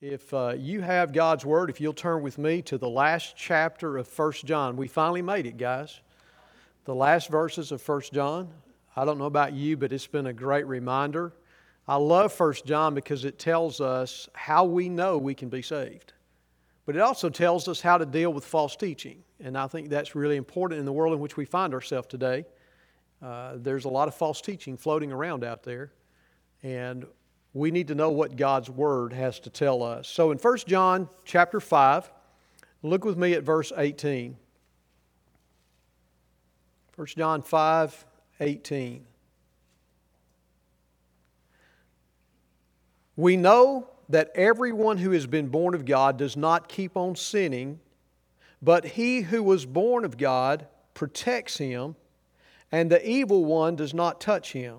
If uh, you have God's Word, if you'll turn with me to the last chapter of 1 John. We finally made it, guys. The last verses of 1 John. I don't know about you, but it's been a great reminder. I love 1 John because it tells us how we know we can be saved. But it also tells us how to deal with false teaching. And I think that's really important in the world in which we find ourselves today. Uh, there's a lot of false teaching floating around out there. And we need to know what God's word has to tell us. So in 1 John chapter 5, look with me at verse 18. 1 John 5, 18. We know that everyone who has been born of God does not keep on sinning, but he who was born of God protects him, and the evil one does not touch him.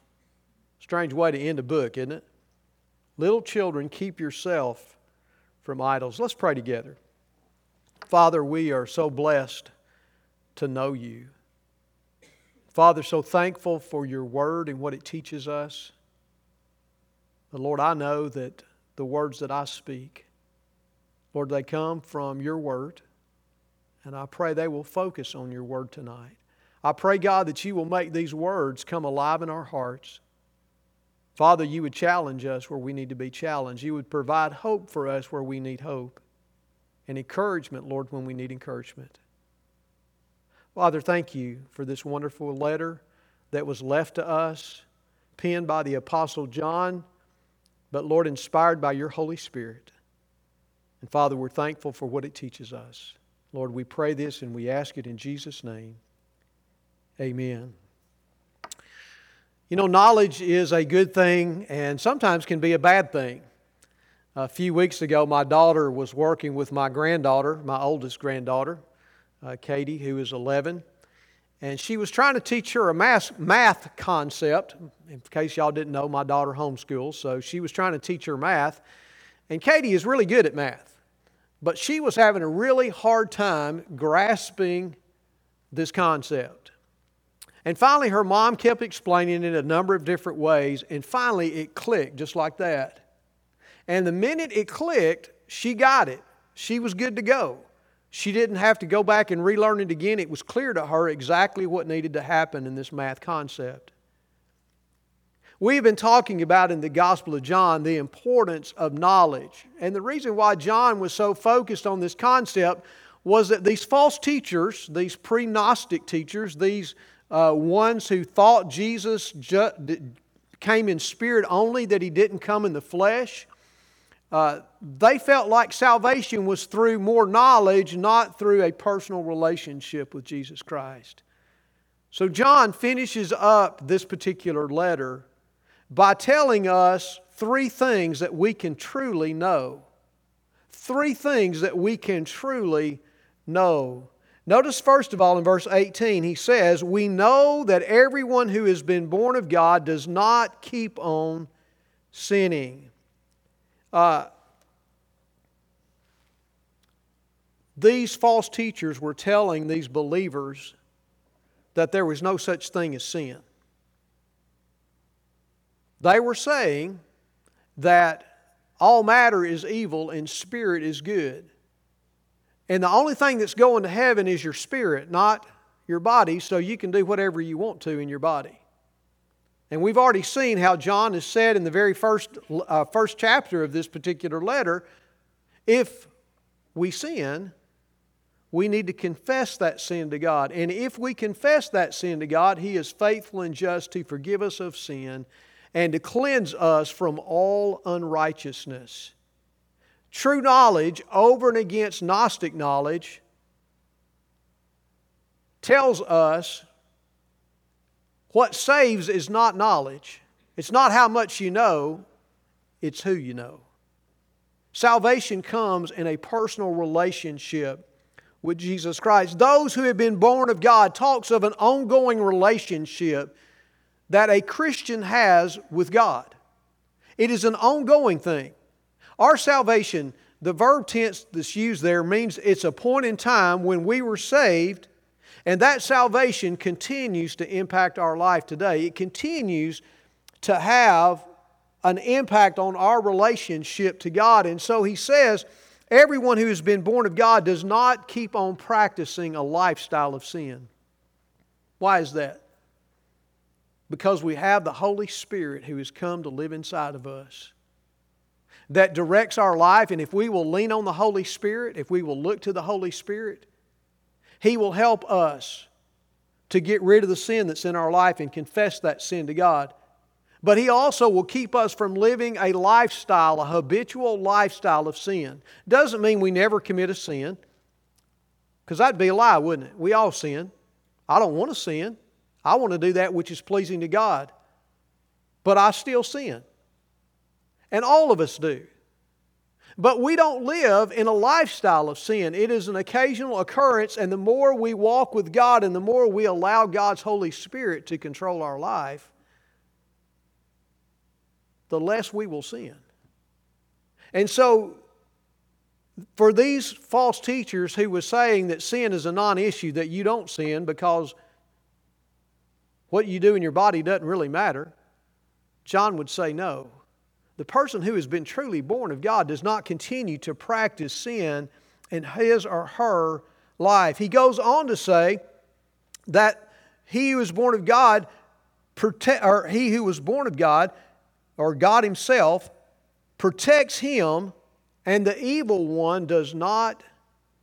Strange way to end a book, isn't it? Little children, keep yourself from idols. Let's pray together. Father, we are so blessed to know you. Father, so thankful for your word and what it teaches us. But Lord, I know that the words that I speak, Lord, they come from your word. And I pray they will focus on your word tonight. I pray, God, that you will make these words come alive in our hearts. Father, you would challenge us where we need to be challenged. You would provide hope for us where we need hope, and encouragement, Lord, when we need encouragement. Father, thank you for this wonderful letter that was left to us, penned by the Apostle John, but Lord, inspired by your Holy Spirit. And Father, we're thankful for what it teaches us. Lord, we pray this and we ask it in Jesus' name. Amen. You know, knowledge is a good thing and sometimes can be a bad thing. A few weeks ago, my daughter was working with my granddaughter, my oldest granddaughter, uh, Katie, who is 11, and she was trying to teach her a math, math concept. In case y'all didn't know, my daughter homeschools, so she was trying to teach her math. And Katie is really good at math, but she was having a really hard time grasping this concept. And finally, her mom kept explaining it a number of different ways, and finally it clicked just like that. And the minute it clicked, she got it. She was good to go. She didn't have to go back and relearn it again. It was clear to her exactly what needed to happen in this math concept. We've been talking about in the Gospel of John the importance of knowledge. And the reason why John was so focused on this concept was that these false teachers, these pre Gnostic teachers, these uh, ones who thought Jesus ju- came in spirit only, that he didn't come in the flesh. Uh, they felt like salvation was through more knowledge, not through a personal relationship with Jesus Christ. So, John finishes up this particular letter by telling us three things that we can truly know. Three things that we can truly know. Notice, first of all, in verse 18, he says, We know that everyone who has been born of God does not keep on sinning. Uh, these false teachers were telling these believers that there was no such thing as sin. They were saying that all matter is evil and spirit is good. And the only thing that's going to heaven is your spirit, not your body, so you can do whatever you want to in your body. And we've already seen how John has said in the very first, uh, first chapter of this particular letter if we sin, we need to confess that sin to God. And if we confess that sin to God, He is faithful and just to forgive us of sin and to cleanse us from all unrighteousness. True knowledge over and against Gnostic knowledge tells us what saves is not knowledge. It's not how much you know, it's who you know. Salvation comes in a personal relationship with Jesus Christ. Those who have been born of God talks of an ongoing relationship that a Christian has with God. It is an ongoing thing. Our salvation, the verb tense that's used there means it's a point in time when we were saved, and that salvation continues to impact our life today. It continues to have an impact on our relationship to God. And so he says, everyone who has been born of God does not keep on practicing a lifestyle of sin. Why is that? Because we have the Holy Spirit who has come to live inside of us that directs our life. And if we will lean on the Holy Spirit, if we will look to the Holy Spirit, He will help us to get rid of the sin that's in our life and confess that sin to God. But He also will keep us from living a lifestyle, a habitual lifestyle of sin. Doesn't mean we never commit a sin, because that'd be a lie, wouldn't it? We all sin. I don't want to sin. I want to do that which is pleasing to God. But I still sin. And all of us do. But we don't live in a lifestyle of sin. It is an occasional occurrence, and the more we walk with God and the more we allow God's Holy Spirit to control our life, the less we will sin. And so, for these false teachers who were saying that sin is a non issue, that you don't sin because what you do in your body doesn't really matter, John would say no. The person who has been truly born of God does not continue to practice sin in his or her life. He goes on to say that he who is born of God, or he who was born of God, or God Himself protects him, and the evil one does not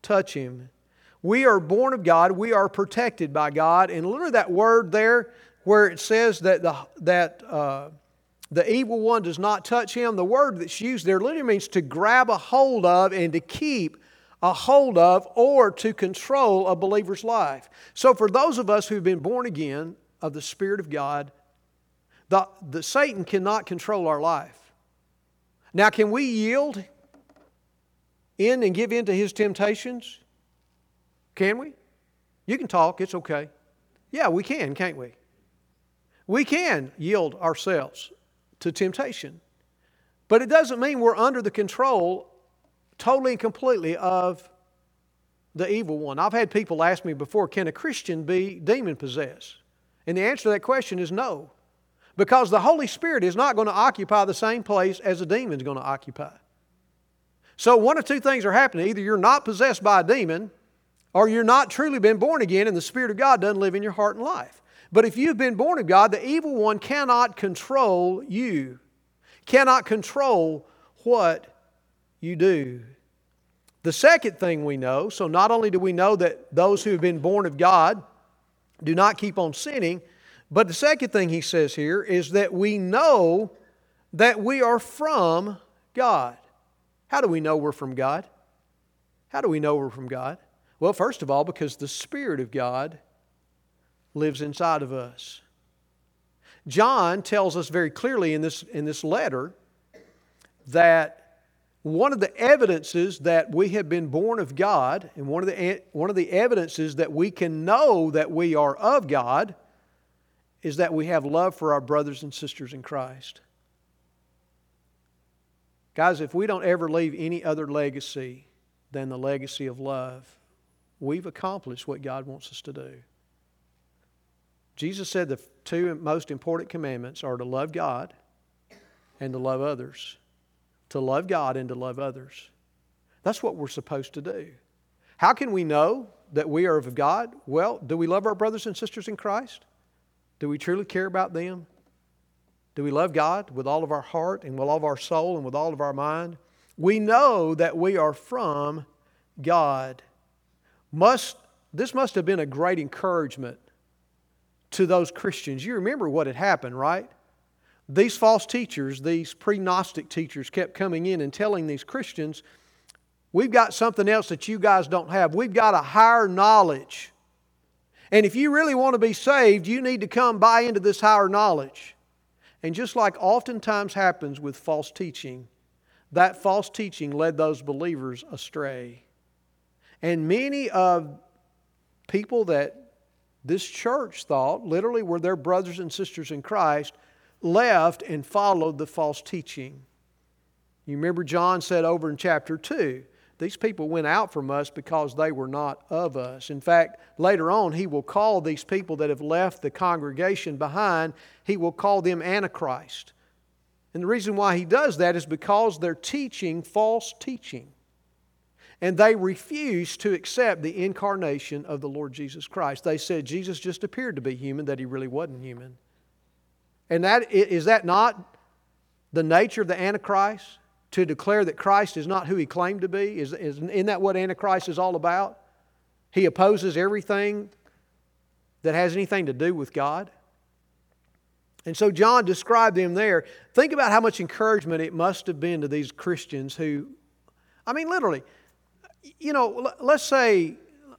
touch him. We are born of God, we are protected by God. And literally, that word there, where it says that the, that, uh, the evil one does not touch him, the word that's used there literally means to grab a hold of and to keep a hold of or to control a believer's life. So, for those of us who've been born again of the Spirit of God, the, the Satan cannot control our life. Now, can we yield in and give in to his temptations? Can we? You can talk, it's okay. Yeah, we can, can't we? We can yield ourselves to temptation. But it doesn't mean we're under the control totally and completely of the evil one. I've had people ask me before, can a Christian be demon possessed? And the answer to that question is no. Because the Holy Spirit is not going to occupy the same place as a demon is going to occupy. So, one of two things are happening. Either you're not possessed by a demon, or you're not truly been born again, and the Spirit of God doesn't live in your heart and life. But if you've been born of God, the evil one cannot control you, cannot control what you do. The second thing we know so, not only do we know that those who have been born of God do not keep on sinning, but the second thing he says here is that we know that we are from God. How do we know we're from God? How do we know we're from God? Well, first of all, because the Spirit of God lives inside of us. John tells us very clearly in this, in this letter that one of the evidences that we have been born of God, and one of the, one of the evidences that we can know that we are of God, is that we have love for our brothers and sisters in Christ. Guys, if we don't ever leave any other legacy than the legacy of love, we've accomplished what God wants us to do. Jesus said the two most important commandments are to love God and to love others. To love God and to love others. That's what we're supposed to do. How can we know that we are of God? Well, do we love our brothers and sisters in Christ? Do we truly care about them? Do we love God with all of our heart and with all of our soul and with all of our mind? We know that we are from God. Must, this must have been a great encouragement to those Christians. You remember what had happened, right? These false teachers, these pre Gnostic teachers, kept coming in and telling these Christians, We've got something else that you guys don't have. We've got a higher knowledge. And if you really want to be saved, you need to come buy into this higher knowledge. And just like oftentimes happens with false teaching, that false teaching led those believers astray. And many of people that this church thought literally were their brothers and sisters in Christ left and followed the false teaching. You remember John said over in chapter 2 these people went out from us because they were not of us. In fact, later on, he will call these people that have left the congregation behind, he will call them Antichrist. And the reason why he does that is because they're teaching false teaching. And they refused to accept the incarnation of the Lord Jesus Christ. They said Jesus just appeared to be human, that he really wasn't human. And that is that not the nature of the Antichrist? to declare that Christ is not who he claimed to be? Is, is, isn't that what Antichrist is all about? He opposes everything that has anything to do with God. And so John described them there. Think about how much encouragement it must have been to these Christians who, I mean, literally, you know, let's say,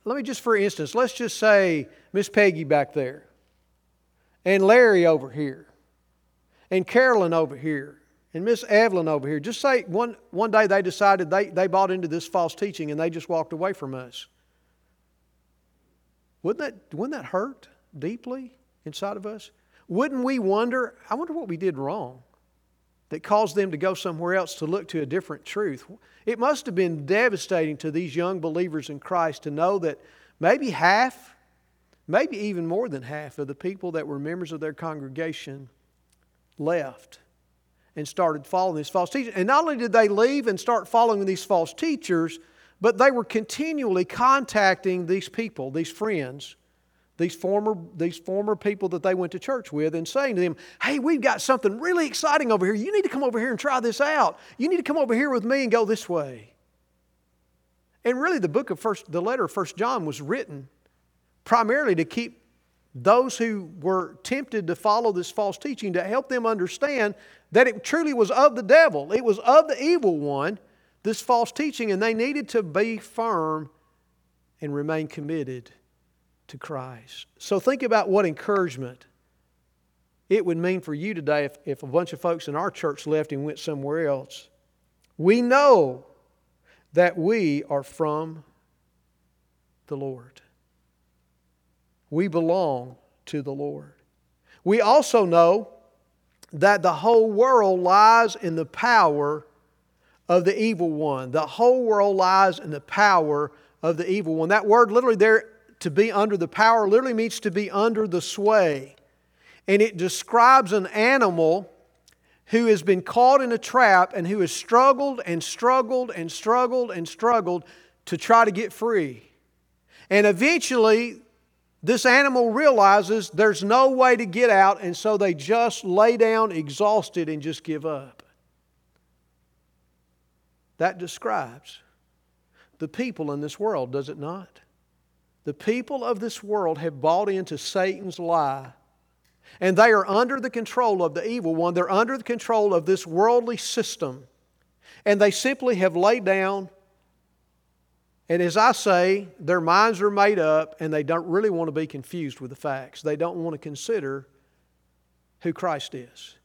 let me just for instance, let's just say Miss Peggy back there, and Larry over here, and Carolyn over here, and Miss Evelyn over here, just say one, one day they decided they, they bought into this false teaching and they just walked away from us. Wouldn't that, wouldn't that hurt deeply inside of us? Wouldn't we wonder, I wonder what we did wrong that caused them to go somewhere else to look to a different truth? It must have been devastating to these young believers in Christ to know that maybe half, maybe even more than half of the people that were members of their congregation left and started following these false teachers. And not only did they leave and start following these false teachers, but they were continually contacting these people, these friends, these former, these former people that they went to church with, and saying to them, Hey, we've got something really exciting over here. You need to come over here and try this out. You need to come over here with me and go this way. And really, the book of first, the letter of First John was written primarily to keep those who were tempted to follow this false teaching to help them understand that it truly was of the devil. It was of the evil one, this false teaching, and they needed to be firm and remain committed to Christ. So think about what encouragement it would mean for you today if, if a bunch of folks in our church left and went somewhere else. We know that we are from the Lord. We belong to the Lord. We also know that the whole world lies in the power of the evil one. The whole world lies in the power of the evil one. That word literally there, to be under the power, literally means to be under the sway. And it describes an animal who has been caught in a trap and who has struggled and struggled and struggled and struggled to try to get free. And eventually, this animal realizes there's no way to get out, and so they just lay down exhausted and just give up. That describes the people in this world, does it not? The people of this world have bought into Satan's lie, and they are under the control of the evil one. They're under the control of this worldly system, and they simply have laid down and as I say, their minds are made up and they don't really want to be confused with the facts. They don't want to consider who Christ is.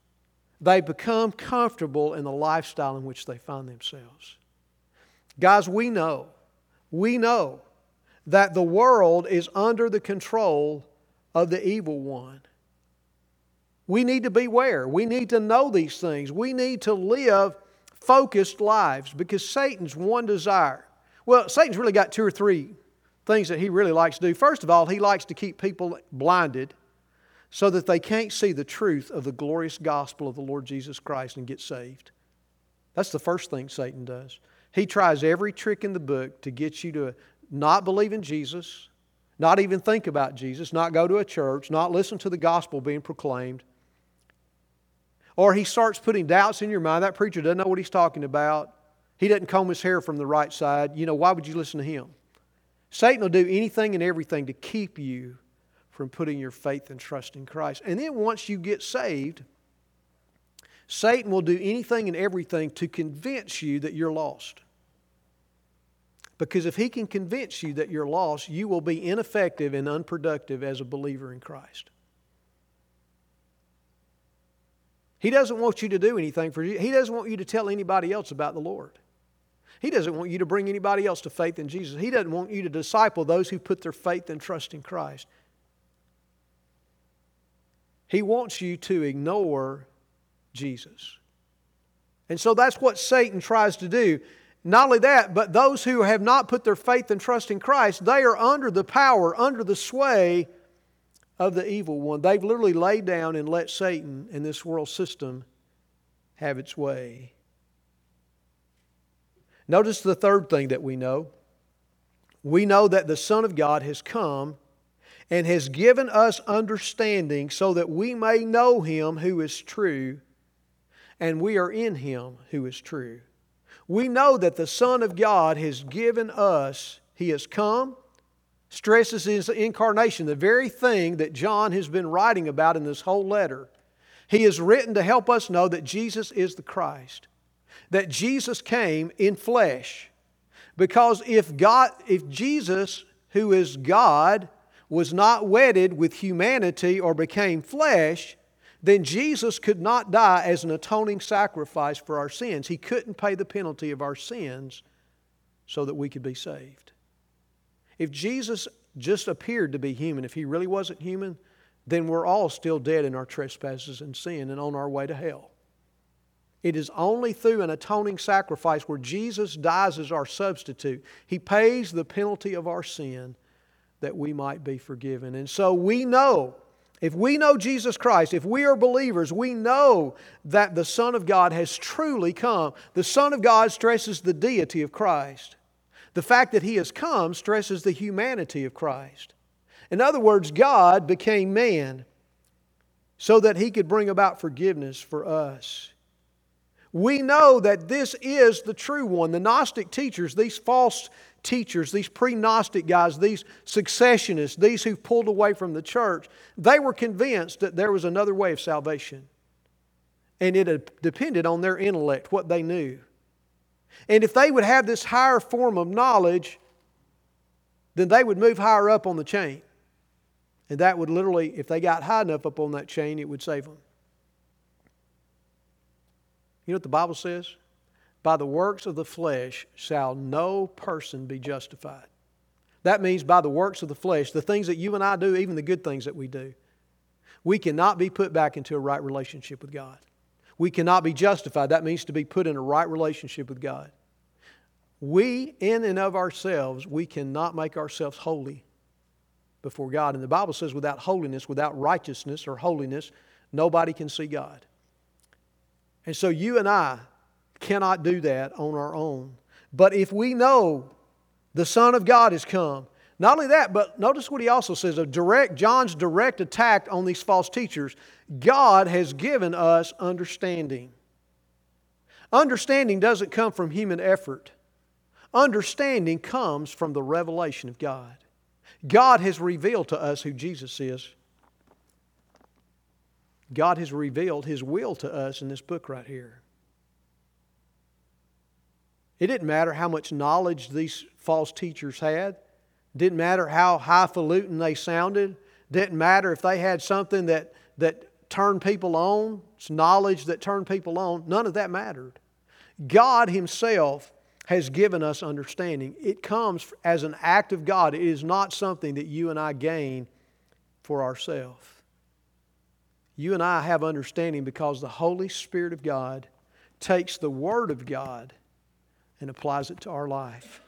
They become comfortable in the lifestyle in which they find themselves. Guys, we know, we know that the world is under the control of the evil one. We need to beware. We need to know these things. We need to live focused lives because Satan's one desire well, Satan's really got two or three things that he really likes to do. First of all, he likes to keep people blinded so that they can't see the truth of the glorious gospel of the Lord Jesus Christ and get saved. That's the first thing Satan does. He tries every trick in the book to get you to not believe in Jesus, not even think about Jesus, not go to a church, not listen to the gospel being proclaimed. Or he starts putting doubts in your mind. That preacher doesn't know what he's talking about. He doesn't comb his hair from the right side. You know, why would you listen to him? Satan will do anything and everything to keep you from putting your faith and trust in Christ. And then once you get saved, Satan will do anything and everything to convince you that you're lost. Because if he can convince you that you're lost, you will be ineffective and unproductive as a believer in Christ. He doesn't want you to do anything for you. He doesn't want you to tell anybody else about the Lord. He doesn't want you to bring anybody else to faith in Jesus. He doesn't want you to disciple those who put their faith and trust in Christ. He wants you to ignore Jesus. And so that's what Satan tries to do. Not only that, but those who have not put their faith and trust in Christ, they are under the power, under the sway of the evil one. They've literally laid down and let Satan and this world system have its way. Notice the third thing that we know. We know that the Son of God has come and has given us understanding so that we may know Him who is true, and we are in Him who is true. We know that the Son of God has given us, He has come, stresses His incarnation, the very thing that John has been writing about in this whole letter. He has written to help us know that Jesus is the Christ, that Jesus came in flesh. Because if God, if Jesus, who is God, was not wedded with humanity or became flesh, then Jesus could not die as an atoning sacrifice for our sins. He couldn't pay the penalty of our sins so that we could be saved. If Jesus just appeared to be human, if he really wasn't human, then we're all still dead in our trespasses and sin and on our way to hell. It is only through an atoning sacrifice where Jesus dies as our substitute. He pays the penalty of our sin that we might be forgiven. And so we know if we know Jesus Christ, if we are believers, we know that the Son of God has truly come. The Son of God stresses the deity of Christ. The fact that He has come stresses the humanity of Christ. In other words, God became man so that He could bring about forgiveness for us. We know that this is the true one. The Gnostic teachers, these false teachers, these pre Gnostic guys, these secessionists, these who pulled away from the church, they were convinced that there was another way of salvation. And it depended on their intellect, what they knew. And if they would have this higher form of knowledge, then they would move higher up on the chain. And that would literally, if they got high enough up on that chain, it would save them. You know what the Bible says? By the works of the flesh shall no person be justified. That means by the works of the flesh, the things that you and I do, even the good things that we do, we cannot be put back into a right relationship with God. We cannot be justified. That means to be put in a right relationship with God. We, in and of ourselves, we cannot make ourselves holy before God. And the Bible says, without holiness, without righteousness or holiness, nobody can see God. And so you and I cannot do that on our own. But if we know the Son of God has come, not only that, but notice what he also says of direct John's direct attack on these false teachers. God has given us understanding. Understanding doesn't come from human effort. Understanding comes from the revelation of God. God has revealed to us who Jesus is. God has revealed His will to us in this book right here. It didn't matter how much knowledge these false teachers had. Didn't matter how highfalutin they sounded. Didn't matter if they had something that, that turned people on, it's knowledge that turned people on. None of that mattered. God Himself has given us understanding. It comes as an act of God. It is not something that you and I gain for ourselves. You and I have understanding because the Holy Spirit of God takes the Word of God and applies it to our life.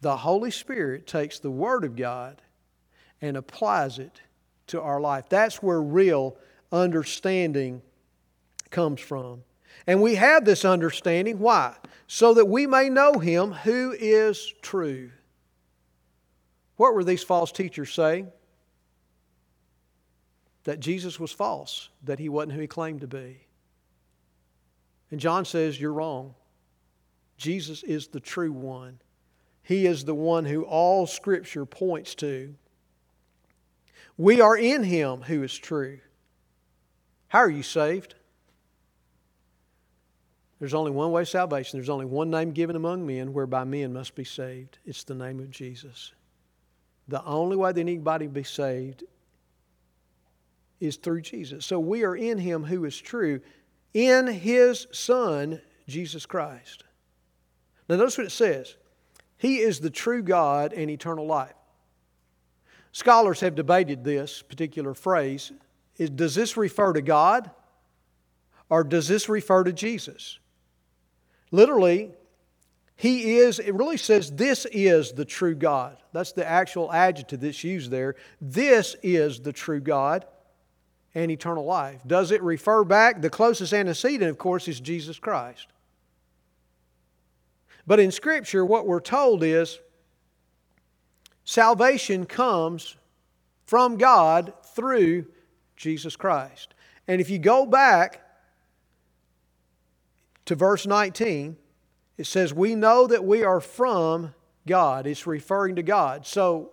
The Holy Spirit takes the Word of God and applies it to our life. That's where real understanding comes from. And we have this understanding. Why? So that we may know Him who is true. What were these false teachers saying? That Jesus was false, that He wasn't who He claimed to be. And John says, You're wrong. Jesus is the true one. He is the one who all Scripture points to. We are in Him who is true. How are you saved? There's only one way of salvation. There's only one name given among men whereby men must be saved. It's the name of Jesus. The only way that anybody be saved is through Jesus. So we are in Him who is true, in His Son, Jesus Christ. Now, notice what it says He is the true God and eternal life. Scholars have debated this particular phrase. Is, does this refer to God or does this refer to Jesus? Literally, he is, it really says, this is the true God. That's the actual adjective that's used there. This is the true God and eternal life. Does it refer back? The closest antecedent, of course, is Jesus Christ. But in Scripture, what we're told is salvation comes from God through Jesus Christ. And if you go back to verse 19, it says, We know that we are from God. It's referring to God. So,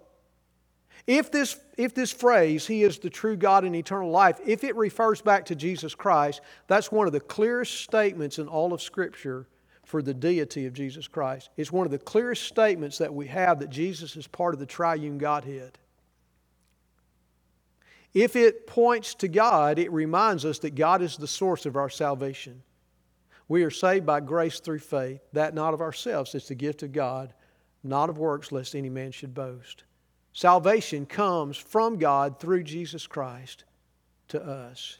if this, if this phrase, He is the true God in eternal life, if it refers back to Jesus Christ, that's one of the clearest statements in all of Scripture for the deity of Jesus Christ. It's one of the clearest statements that we have that Jesus is part of the triune Godhead. If it points to God, it reminds us that God is the source of our salvation. We are saved by grace through faith, that not of ourselves, it's the gift of God, not of works, lest any man should boast. Salvation comes from God through Jesus Christ to us.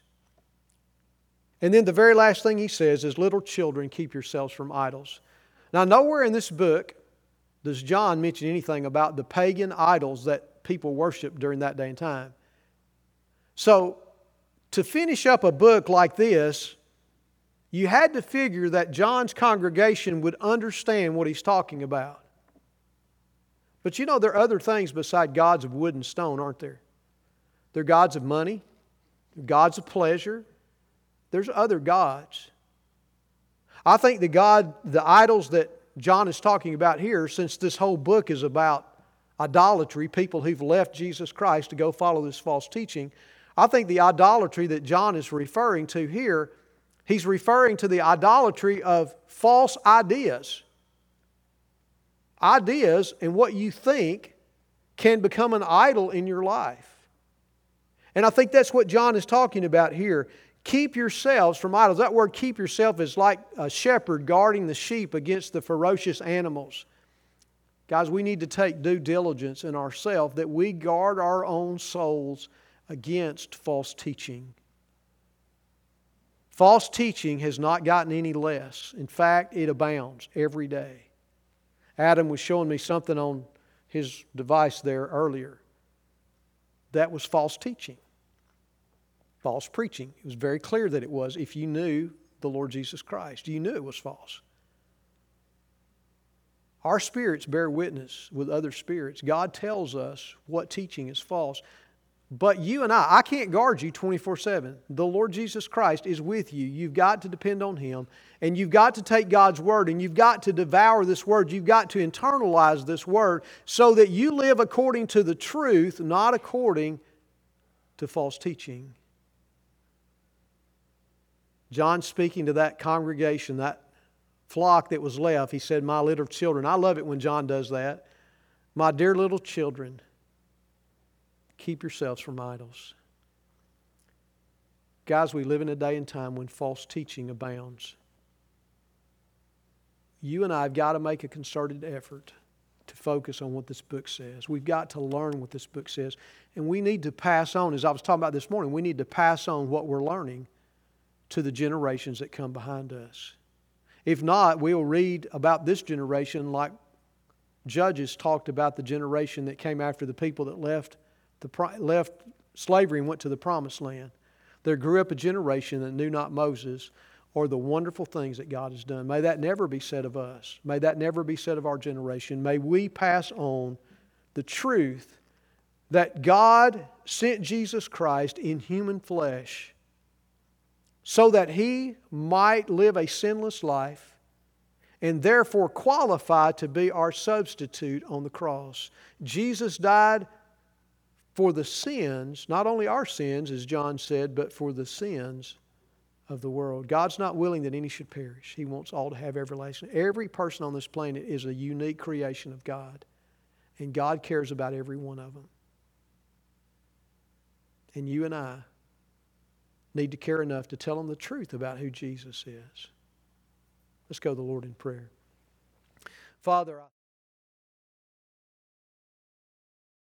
And then the very last thing he says is, Little children, keep yourselves from idols. Now, nowhere in this book does John mention anything about the pagan idols that people worshiped during that day and time. So, to finish up a book like this, you had to figure that John's congregation would understand what he's talking about. But you know, there are other things beside gods of wood and stone, aren't there? Are gods of money, gods of pleasure, there's other gods. I think the God, the idols that John is talking about here, since this whole book is about idolatry, people who've left Jesus Christ to go follow this false teaching, I think the idolatry that John is referring to here, he's referring to the idolatry of false ideas. Ideas and what you think can become an idol in your life. And I think that's what John is talking about here. Keep yourselves from idols. That word keep yourself is like a shepherd guarding the sheep against the ferocious animals. Guys, we need to take due diligence in ourselves that we guard our own souls against false teaching. False teaching has not gotten any less. In fact, it abounds every day. Adam was showing me something on his device there earlier. That was false teaching false preaching. It was very clear that it was if you knew the Lord Jesus Christ. You knew it was false. Our spirits bear witness with other spirits. God tells us what teaching is false. But you and I, I can't guard you 24 7. The Lord Jesus Christ is with you. You've got to depend on Him. And you've got to take God's Word and you've got to devour this Word. You've got to internalize this Word so that you live according to the truth, not according to false teaching. John speaking to that congregation, that flock that was left, he said, My little children. I love it when John does that. My dear little children, keep yourselves from idols. Guys, we live in a day and time when false teaching abounds. You and I have got to make a concerted effort to focus on what this book says. We've got to learn what this book says. And we need to pass on, as I was talking about this morning, we need to pass on what we're learning to the generations that come behind us. If not, we'll read about this generation like Judges talked about the generation that came after the people that left, the, left slavery and went to the promised land. There grew up a generation that knew not Moses or the wonderful things that God has done. May that never be said of us. May that never be said of our generation. May we pass on the truth that God sent Jesus Christ in human flesh so that he might live a sinless life and therefore qualify to be our substitute on the cross. Jesus died for the sins, not only our sins, as John said, but for the sins of the world. God's not willing that any should perish. He wants all to have everlasting. Every person on this planet is a unique creation of God, and God cares about every one of them. And you and I need to care enough to tell them the truth about who Jesus is. Let's go to the Lord in prayer. Father, I